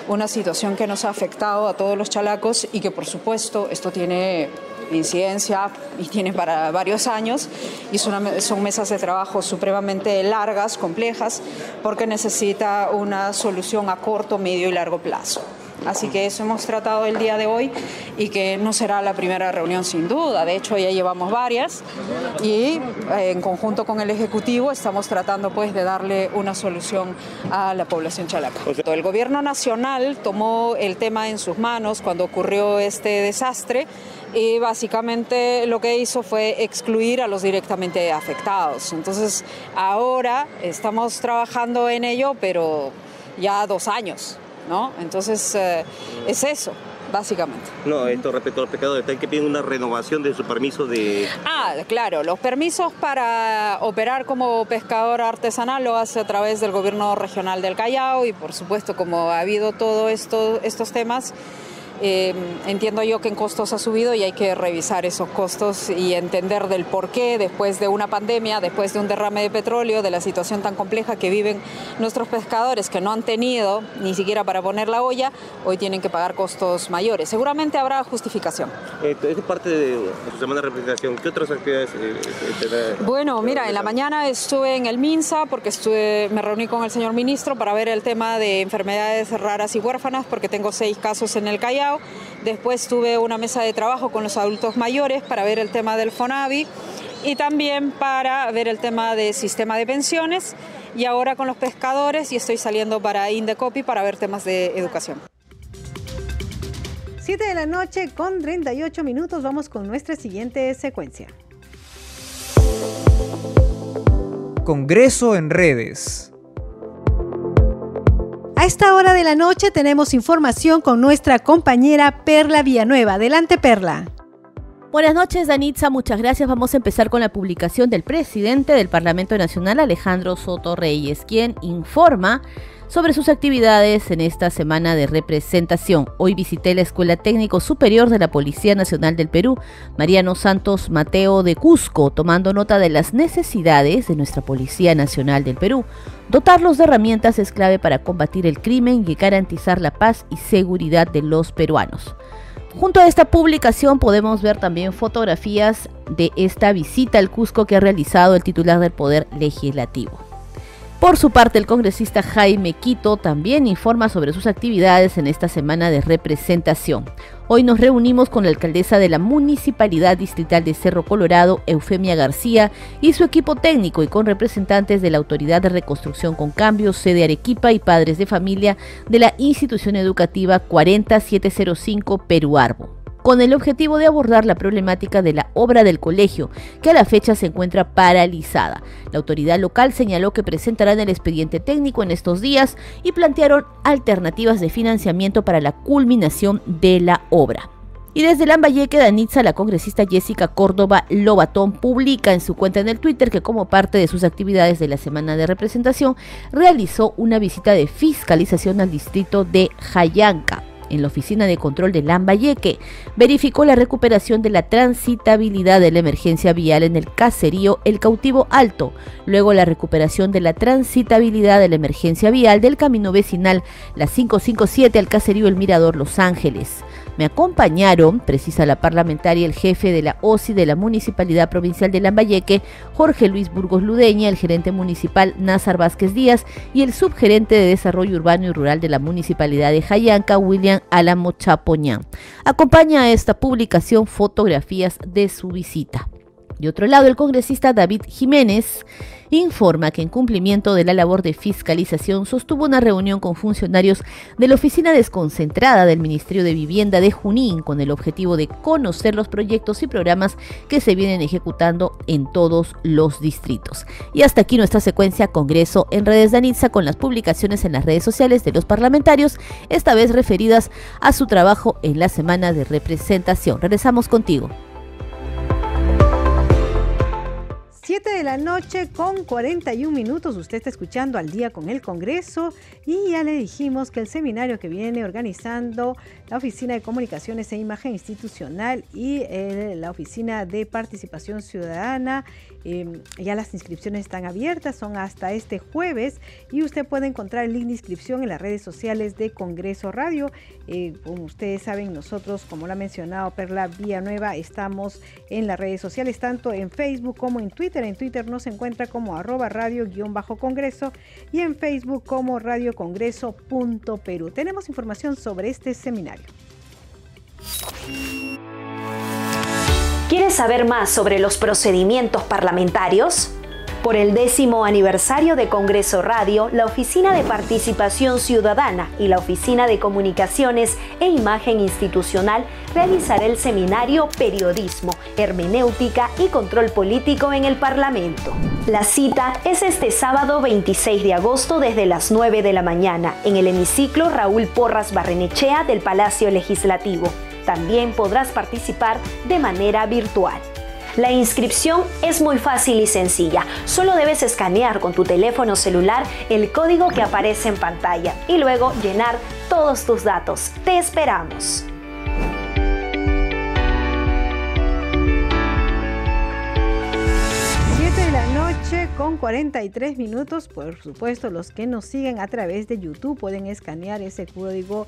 una situación que nos ha afectado a todos los chalacos y que, por supuesto, esto tiene incidencia y tiene para varios años y son, son mesas de trabajo supremamente largas, complejas, porque necesita una solución a corto, medio y largo plazo. Así que eso hemos tratado el día de hoy y que no será la primera reunión sin duda. De hecho, ya llevamos varias y eh, en conjunto con el Ejecutivo estamos tratando pues de darle una solución a la población chalaca. El gobierno nacional tomó el tema en sus manos cuando ocurrió este desastre y básicamente lo que hizo fue excluir a los directamente afectados. Entonces, ahora estamos trabajando en ello, pero ya dos años. ¿No? Entonces, eh, es eso básicamente. No, esto respecto a los pescadores, ¿están que piden una renovación de su permiso de...? Ah, claro, los permisos para operar como pescador artesanal lo hace a través del gobierno regional del Callao y por supuesto como ha habido todos esto, estos temas, Em, entiendo yo que en costos ha subido y hay que revisar esos costos y entender del por qué después de una pandemia, después de un derrame de petróleo, de la situación tan compleja que viven nuestros pescadores que no han tenido ni siquiera para poner la olla, hoy tienen que pagar costos mayores. Seguramente habrá justificación. Esto es parte de su semana de representación. ¿Qué otras actividades? Eh, eh, bueno, mira, en la mañana estuve en el MINSA porque estuve, me reuní con el señor ministro para ver el tema de enfermedades raras y huérfanas porque tengo seis casos en el Callao Después tuve una mesa de trabajo con los adultos mayores para ver el tema del FONAVI y también para ver el tema del sistema de pensiones y ahora con los pescadores y estoy saliendo para Indecopi para ver temas de educación. 7 de la noche con 38 minutos. Vamos con nuestra siguiente secuencia. Congreso en redes. A esta hora de la noche tenemos información con nuestra compañera Perla Villanueva. Adelante, Perla. Buenas noches, Danitza. Muchas gracias. Vamos a empezar con la publicación del presidente del Parlamento Nacional, Alejandro Soto Reyes, quien informa sobre sus actividades en esta semana de representación. Hoy visité la Escuela Técnico Superior de la Policía Nacional del Perú, Mariano Santos Mateo de Cusco, tomando nota de las necesidades de nuestra Policía Nacional del Perú. Dotarlos de herramientas es clave para combatir el crimen y garantizar la paz y seguridad de los peruanos. Junto a esta publicación podemos ver también fotografías de esta visita al Cusco que ha realizado el titular del Poder Legislativo. Por su parte, el congresista Jaime Quito también informa sobre sus actividades en esta semana de representación. Hoy nos reunimos con la alcaldesa de la Municipalidad Distrital de Cerro Colorado, Eufemia García, y su equipo técnico y con representantes de la Autoridad de Reconstrucción con Cambio, sede Arequipa y padres de familia de la institución educativa 40705 Perú Arbo con el objetivo de abordar la problemática de la obra del colegio, que a la fecha se encuentra paralizada. La autoridad local señaló que presentarán el expediente técnico en estos días y plantearon alternativas de financiamiento para la culminación de la obra. Y desde Lambayeque, Danitza, la congresista Jessica Córdoba Lobatón publica en su cuenta en el Twitter que como parte de sus actividades de la semana de representación realizó una visita de fiscalización al distrito de Jayanca en la Oficina de Control de Lambayeque, verificó la recuperación de la transitabilidad de la emergencia vial en el caserío El Cautivo Alto, luego la recuperación de la transitabilidad de la emergencia vial del camino vecinal la 557 al caserío El Mirador Los Ángeles. Me acompañaron, precisa la parlamentaria, el jefe de la OSI de la Municipalidad Provincial de Lambayeque, Jorge Luis Burgos Ludeña, el gerente municipal Názar Vázquez Díaz y el subgerente de Desarrollo Urbano y Rural de la Municipalidad de Jayanca, William Álamo Chapoñán. Acompaña a esta publicación fotografías de su visita. De otro lado, el congresista David Jiménez informa que en cumplimiento de la labor de fiscalización sostuvo una reunión con funcionarios de la oficina desconcentrada del Ministerio de Vivienda de Junín con el objetivo de conocer los proyectos y programas que se vienen ejecutando en todos los distritos. Y hasta aquí nuestra secuencia Congreso en redes de Anitza con las publicaciones en las redes sociales de los parlamentarios, esta vez referidas a su trabajo en la semana de representación. Regresamos contigo. 7 de la noche con 41 minutos. Usted está escuchando al día con el Congreso y ya le dijimos que el seminario que viene organizando la Oficina de Comunicaciones e Imagen Institucional y eh, la Oficina de Participación Ciudadana, em, ya las inscripciones están abiertas, son hasta este jueves y usted puede encontrar el link de inscripción en las redes sociales de Congreso Radio. Eh, como ustedes saben, nosotros, como lo ha mencionado Perla Villanueva, estamos en las redes sociales, tanto en Facebook como en Twitter. En Twitter nos encuentra como arroba radio-congreso y en Facebook como radiocongreso.peru. Tenemos información sobre este seminario. ¿Quieres saber más sobre los procedimientos parlamentarios? Por el décimo aniversario de Congreso Radio, la Oficina de Participación Ciudadana y la Oficina de Comunicaciones e Imagen Institucional realizará el seminario Periodismo, Hermenéutica y Control Político en el Parlamento. La cita es este sábado 26 de agosto desde las 9 de la mañana en el hemiciclo Raúl Porras Barrenechea del Palacio Legislativo. También podrás participar de manera virtual. La inscripción es muy fácil y sencilla. Solo debes escanear con tu teléfono celular el código que aparece en pantalla y luego llenar todos tus datos. Te esperamos. de la noche con 43 minutos. Por supuesto, los que nos siguen a través de YouTube pueden escanear ese código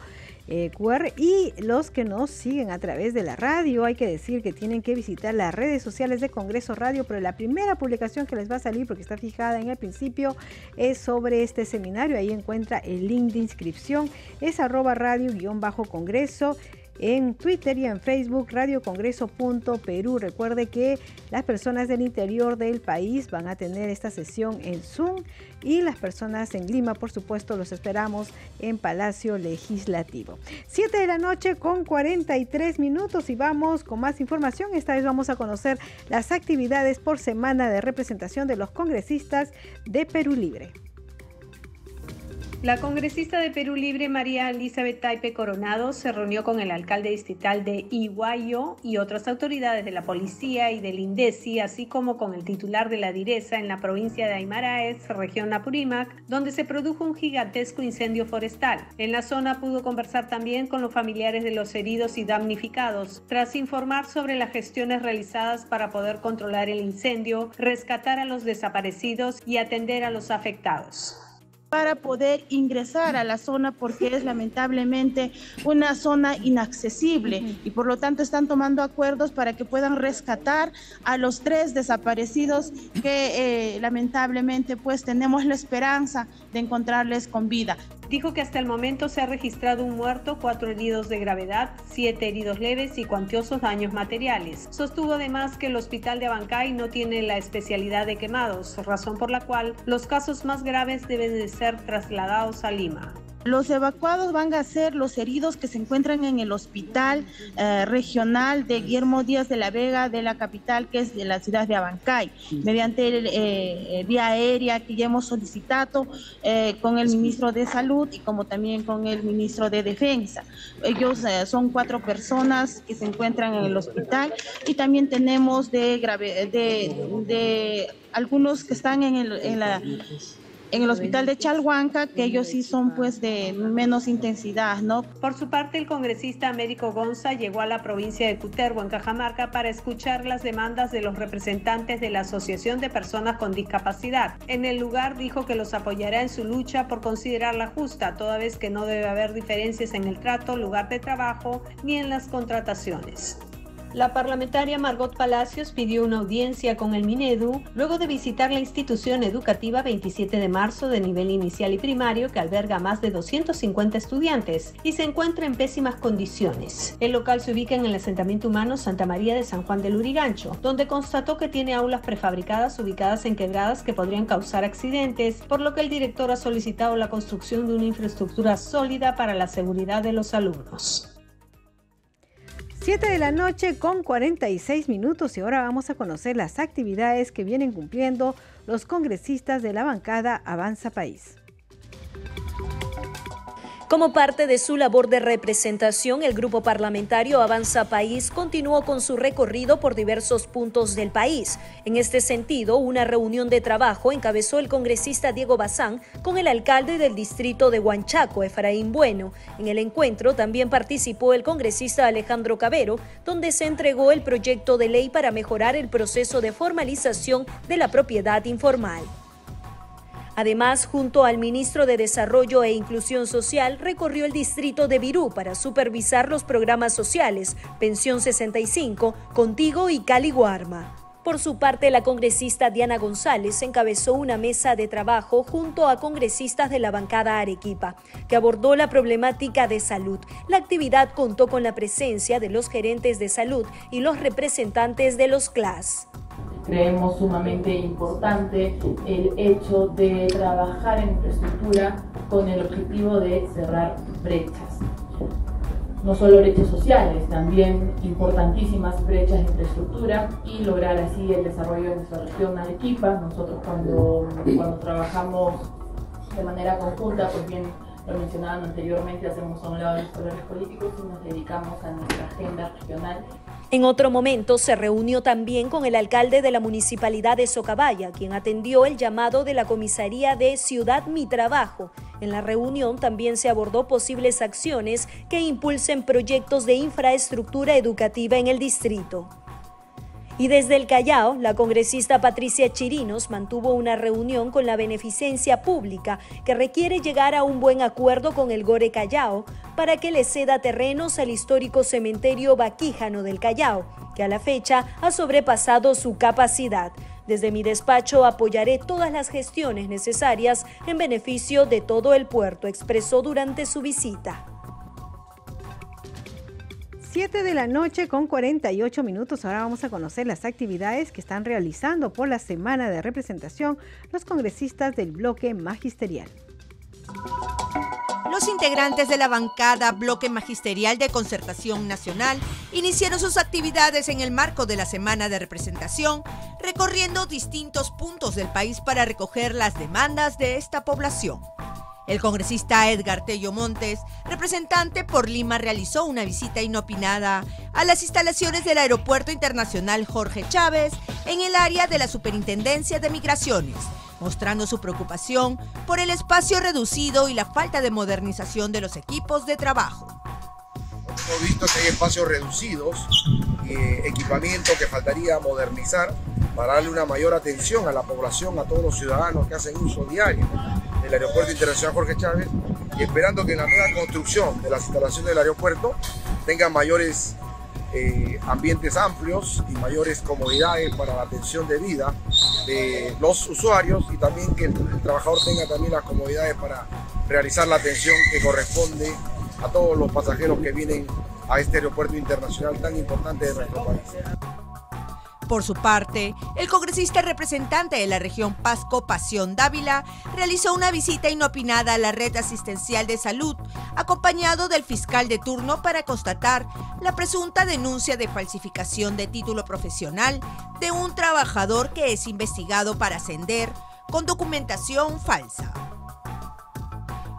eh, y los que nos siguen a través de la radio, hay que decir que tienen que visitar las redes sociales de Congreso Radio, pero la primera publicación que les va a salir, porque está fijada en el principio, es sobre este seminario. Ahí encuentra el link de inscripción, es arroba radio-congreso. En Twitter y en Facebook radiocongreso.perú. Recuerde que las personas del interior del país van a tener esta sesión en Zoom y las personas en Lima, por supuesto, los esperamos en Palacio Legislativo. Siete de la noche con 43 minutos y vamos con más información. Esta vez vamos a conocer las actividades por semana de representación de los congresistas de Perú Libre. La congresista de Perú Libre, María Elizabeth Taipe Coronado, se reunió con el alcalde distrital de Iguayo y otras autoridades de la policía y del INDECI, así como con el titular de la Direza en la provincia de Aymaraes, región Apurímac, donde se produjo un gigantesco incendio forestal. En la zona pudo conversar también con los familiares de los heridos y damnificados, tras informar sobre las gestiones realizadas para poder controlar el incendio, rescatar a los desaparecidos y atender a los afectados para poder ingresar a la zona porque es lamentablemente una zona inaccesible y por lo tanto están tomando acuerdos para que puedan rescatar a los tres desaparecidos que eh, lamentablemente pues tenemos la esperanza de encontrarles con vida. Dijo que hasta el momento se ha registrado un muerto, cuatro heridos de gravedad, siete heridos leves y cuantiosos daños materiales. Sostuvo además que el hospital de Abancay no tiene la especialidad de quemados, razón por la cual los casos más graves deben de ser trasladados a Lima. Los evacuados van a ser los heridos que se encuentran en el hospital eh, regional de Guillermo Díaz de la Vega de la capital, que es de la ciudad de Abancay, mediante el, eh, vía aérea que ya hemos solicitado eh, con el ministro de Salud y como también con el ministro de Defensa. Ellos son cuatro personas que se encuentran en el hospital y también tenemos de, grave, de algunos que están en, el, en la en el hospital de Chalhuanca, que ellos sí son pues de menos intensidad, ¿no? Por su parte, el congresista Américo Gonza llegó a la provincia de Cutervo, en Cajamarca, para escuchar las demandas de los representantes de la Asociación de Personas con Discapacidad. En el lugar dijo que los apoyará en su lucha por considerarla justa, toda vez que no debe haber diferencias en el trato, lugar de trabajo ni en las contrataciones. La parlamentaria Margot Palacios pidió una audiencia con el Minedu luego de visitar la institución educativa 27 de marzo de nivel inicial y primario que alberga más de 250 estudiantes y se encuentra en pésimas condiciones. El local se ubica en el asentamiento humano Santa María de San Juan del Urigancho, donde constató que tiene aulas prefabricadas ubicadas en quebradas que podrían causar accidentes, por lo que el director ha solicitado la construcción de una infraestructura sólida para la seguridad de los alumnos. 7 de la noche con 46 minutos y ahora vamos a conocer las actividades que vienen cumpliendo los congresistas de la bancada Avanza País. Como parte de su labor de representación, el grupo parlamentario Avanza País continuó con su recorrido por diversos puntos del país. En este sentido, una reunión de trabajo encabezó el congresista Diego Bazán con el alcalde del distrito de Huanchaco, Efraín Bueno. En el encuentro también participó el congresista Alejandro Cabero, donde se entregó el proyecto de ley para mejorar el proceso de formalización de la propiedad informal. Además, junto al ministro de Desarrollo e Inclusión Social, recorrió el distrito de Virú para supervisar los programas sociales Pensión 65, Contigo y Cali Guarma. Por su parte, la congresista Diana González encabezó una mesa de trabajo junto a congresistas de la bancada Arequipa, que abordó la problemática de salud. La actividad contó con la presencia de los gerentes de salud y los representantes de los CLAS creemos sumamente importante el hecho de trabajar en infraestructura con el objetivo de cerrar brechas. No solo brechas sociales, también importantísimas brechas de infraestructura y lograr así el desarrollo de nuestra región Arequipa. Nosotros cuando, cuando trabajamos de manera conjunta, pues bien lo mencionaban anteriormente, hacemos un lado los colores políticos y nos dedicamos a nuestra agenda regional en otro momento se reunió también con el alcalde de la municipalidad de Socabaya, quien atendió el llamado de la comisaría de Ciudad Mi Trabajo. En la reunión también se abordó posibles acciones que impulsen proyectos de infraestructura educativa en el distrito. Y desde el Callao, la congresista Patricia Chirinos mantuvo una reunión con la beneficencia pública que requiere llegar a un buen acuerdo con el Gore Callao para que le ceda terrenos al histórico cementerio Baquíjano del Callao, que a la fecha ha sobrepasado su capacidad. Desde mi despacho apoyaré todas las gestiones necesarias en beneficio de todo el puerto, expresó durante su visita. 7 de la noche con 48 minutos. Ahora vamos a conocer las actividades que están realizando por la semana de representación los congresistas del bloque magisterial. Los integrantes de la bancada Bloque Magisterial de Concertación Nacional iniciaron sus actividades en el marco de la Semana de Representación, recorriendo distintos puntos del país para recoger las demandas de esta población. El congresista Edgar Tello Montes, representante por Lima, realizó una visita inopinada a las instalaciones del Aeropuerto Internacional Jorge Chávez en el área de la Superintendencia de Migraciones, mostrando su preocupación por el espacio reducido y la falta de modernización de los equipos de trabajo. Hemos visto que hay espacios reducidos y equipamiento que faltaría modernizar para darle una mayor atención a la población, a todos los ciudadanos que hacen uso diario del Aeropuerto Internacional Jorge Chávez y esperando que la nueva construcción de las instalaciones del aeropuerto tenga mayores eh, ambientes amplios y mayores comodidades para la atención de vida de los usuarios y también que el, el trabajador tenga también las comodidades para realizar la atención que corresponde a todos los pasajeros que vienen a este aeropuerto internacional tan importante de nuestro país. Por su parte, el congresista representante de la región Pasco Pasión Dávila realizó una visita inopinada a la red asistencial de salud, acompañado del fiscal de turno para constatar la presunta denuncia de falsificación de título profesional de un trabajador que es investigado para ascender con documentación falsa.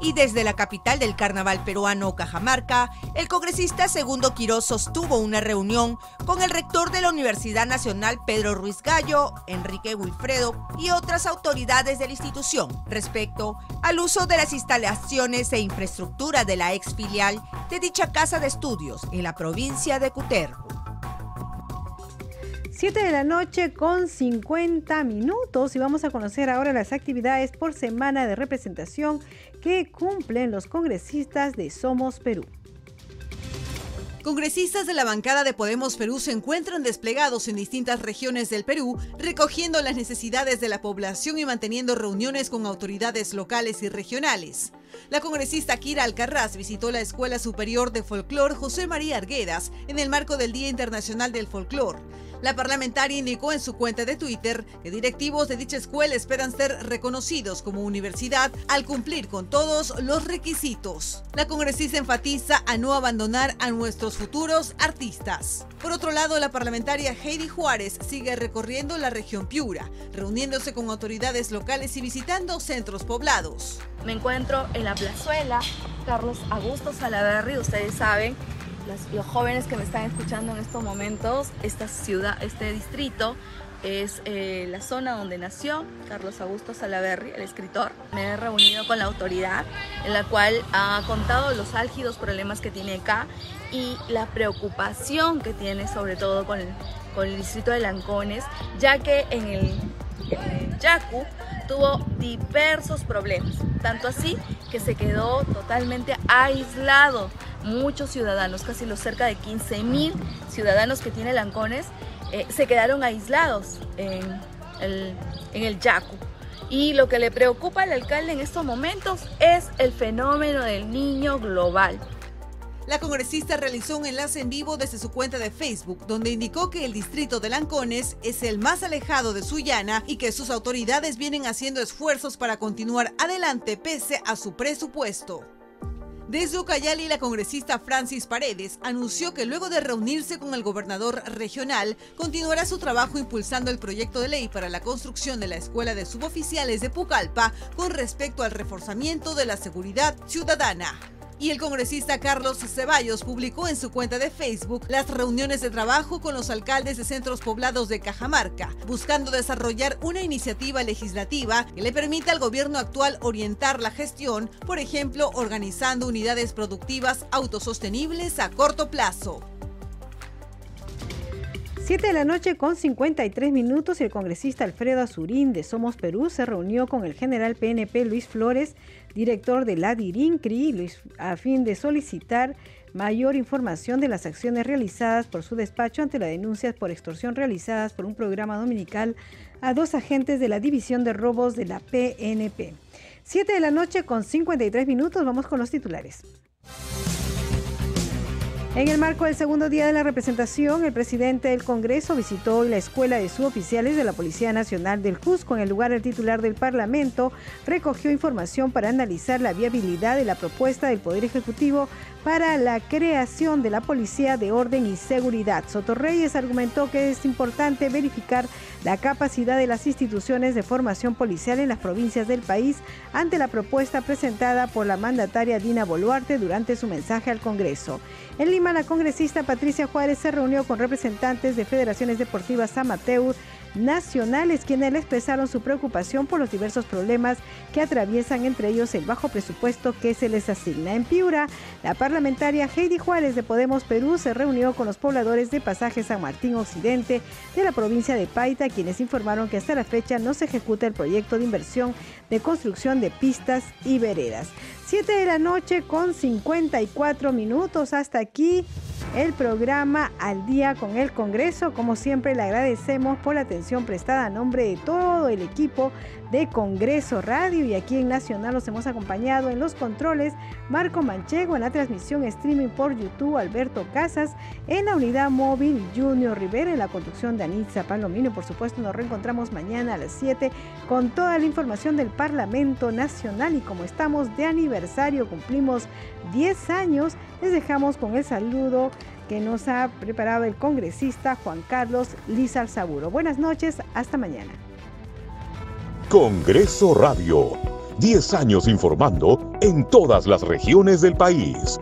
Y desde la capital del carnaval peruano, Cajamarca, el congresista Segundo Quirós sostuvo una reunión con el rector de la Universidad Nacional Pedro Ruiz Gallo, Enrique Wilfredo y otras autoridades de la institución respecto al uso de las instalaciones e infraestructura de la ex filial de dicha casa de estudios en la provincia de Cutervo. 7 de la noche con 50 minutos y vamos a conocer ahora las actividades por semana de representación que cumplen los congresistas de Somos Perú. Congresistas de la bancada de Podemos Perú se encuentran desplegados en distintas regiones del Perú, recogiendo las necesidades de la población y manteniendo reuniones con autoridades locales y regionales. La congresista Kira Alcarraz visitó la Escuela Superior de Folclor José María Arguedas en el marco del Día Internacional del Folclor. La parlamentaria indicó en su cuenta de Twitter que directivos de dicha escuela esperan ser reconocidos como universidad al cumplir con todos los requisitos. La congresista enfatiza a no abandonar a nuestros futuros artistas. Por otro lado, la parlamentaria Heidi Juárez sigue recorriendo la región Piura, reuniéndose con autoridades locales y visitando centros poblados. Me encuentro en la plazuela Carlos Augusto Salaverry, ustedes saben, los jóvenes que me están escuchando en estos momentos, esta ciudad, este distrito es eh, la zona donde nació Carlos Augusto Salaverry, el escritor. Me he reunido con la autoridad, en la cual ha contado los álgidos problemas que tiene acá y la preocupación que tiene sobre todo con el, con el distrito de Lancones, ya que en el, en el Yacu tuvo diversos problemas, tanto así que se quedó totalmente aislado. Muchos ciudadanos, casi los cerca de 15 mil ciudadanos que tiene Lancones, eh, se quedaron aislados en el, en el Yacu. Y lo que le preocupa al alcalde en estos momentos es el fenómeno del niño global. La congresista realizó un enlace en vivo desde su cuenta de Facebook, donde indicó que el distrito de Lancones es el más alejado de Sullana y que sus autoridades vienen haciendo esfuerzos para continuar adelante pese a su presupuesto. Desde Ucayali, la congresista Francis Paredes anunció que luego de reunirse con el gobernador regional, continuará su trabajo impulsando el proyecto de ley para la construcción de la Escuela de Suboficiales de Pucallpa con respecto al reforzamiento de la seguridad ciudadana. Y el congresista Carlos Ceballos publicó en su cuenta de Facebook las reuniones de trabajo con los alcaldes de centros poblados de Cajamarca, buscando desarrollar una iniciativa legislativa que le permita al gobierno actual orientar la gestión, por ejemplo, organizando unidades productivas autosostenibles a corto plazo. 7 de la noche con 53 minutos, el congresista Alfredo Azurín de Somos Perú se reunió con el general PNP Luis Flores, director de la DIRINCRI, a fin de solicitar mayor información de las acciones realizadas por su despacho ante las denuncias por extorsión realizadas por un programa dominical a dos agentes de la División de Robos de la PNP. 7 de la noche con 53 minutos, vamos con los titulares. En el marco del segundo día de la representación, el presidente del Congreso visitó la Escuela de Suboficiales de la Policía Nacional del Cusco. En el lugar, el titular del Parlamento recogió información para analizar la viabilidad de la propuesta del Poder Ejecutivo para la creación de la Policía de Orden y Seguridad. Soto Reyes argumentó que es importante verificar la capacidad de las instituciones de formación policial en las provincias del país ante la propuesta presentada por la mandataria Dina Boluarte durante su mensaje al Congreso. En Lima, la congresista Patricia Juárez se reunió con representantes de federaciones deportivas amateur nacionales quienes expresaron su preocupación por los diversos problemas que atraviesan entre ellos el bajo presupuesto que se les asigna. En Piura, la parlamentaria Heidi Juárez de Podemos Perú se reunió con los pobladores de Pasaje San Martín Occidente de la provincia de Paita, quienes informaron que hasta la fecha no se ejecuta el proyecto de inversión de construcción de pistas y veredas. 7 de la noche con 54 minutos. Hasta aquí el programa Al día con el Congreso. Como siempre, le agradecemos por la atención prestada a nombre de todo el equipo de Congreso Radio y aquí en Nacional los hemos acompañado en los controles Marco Manchego, en la transmisión streaming por YouTube Alberto Casas, en la unidad móvil Junior Rivera, en la conducción de Anitza Palomino. Por supuesto, nos reencontramos mañana a las 7 con toda la información del Parlamento Nacional y como estamos de aniversario, cumplimos 10 años, les dejamos con el saludo que nos ha preparado el congresista Juan Carlos Lizar Saburo. Buenas noches, hasta mañana. Congreso Radio. 10 años informando en todas las regiones del país.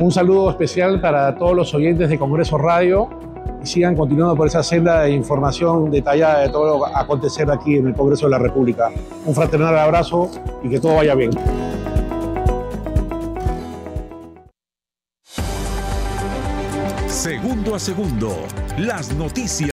Un saludo especial para todos los oyentes de Congreso Radio y sigan continuando por esa senda de información detallada de todo lo que acontecer aquí en el Congreso de la República. Un fraternal abrazo y que todo vaya bien. Segundo a segundo, las noticias.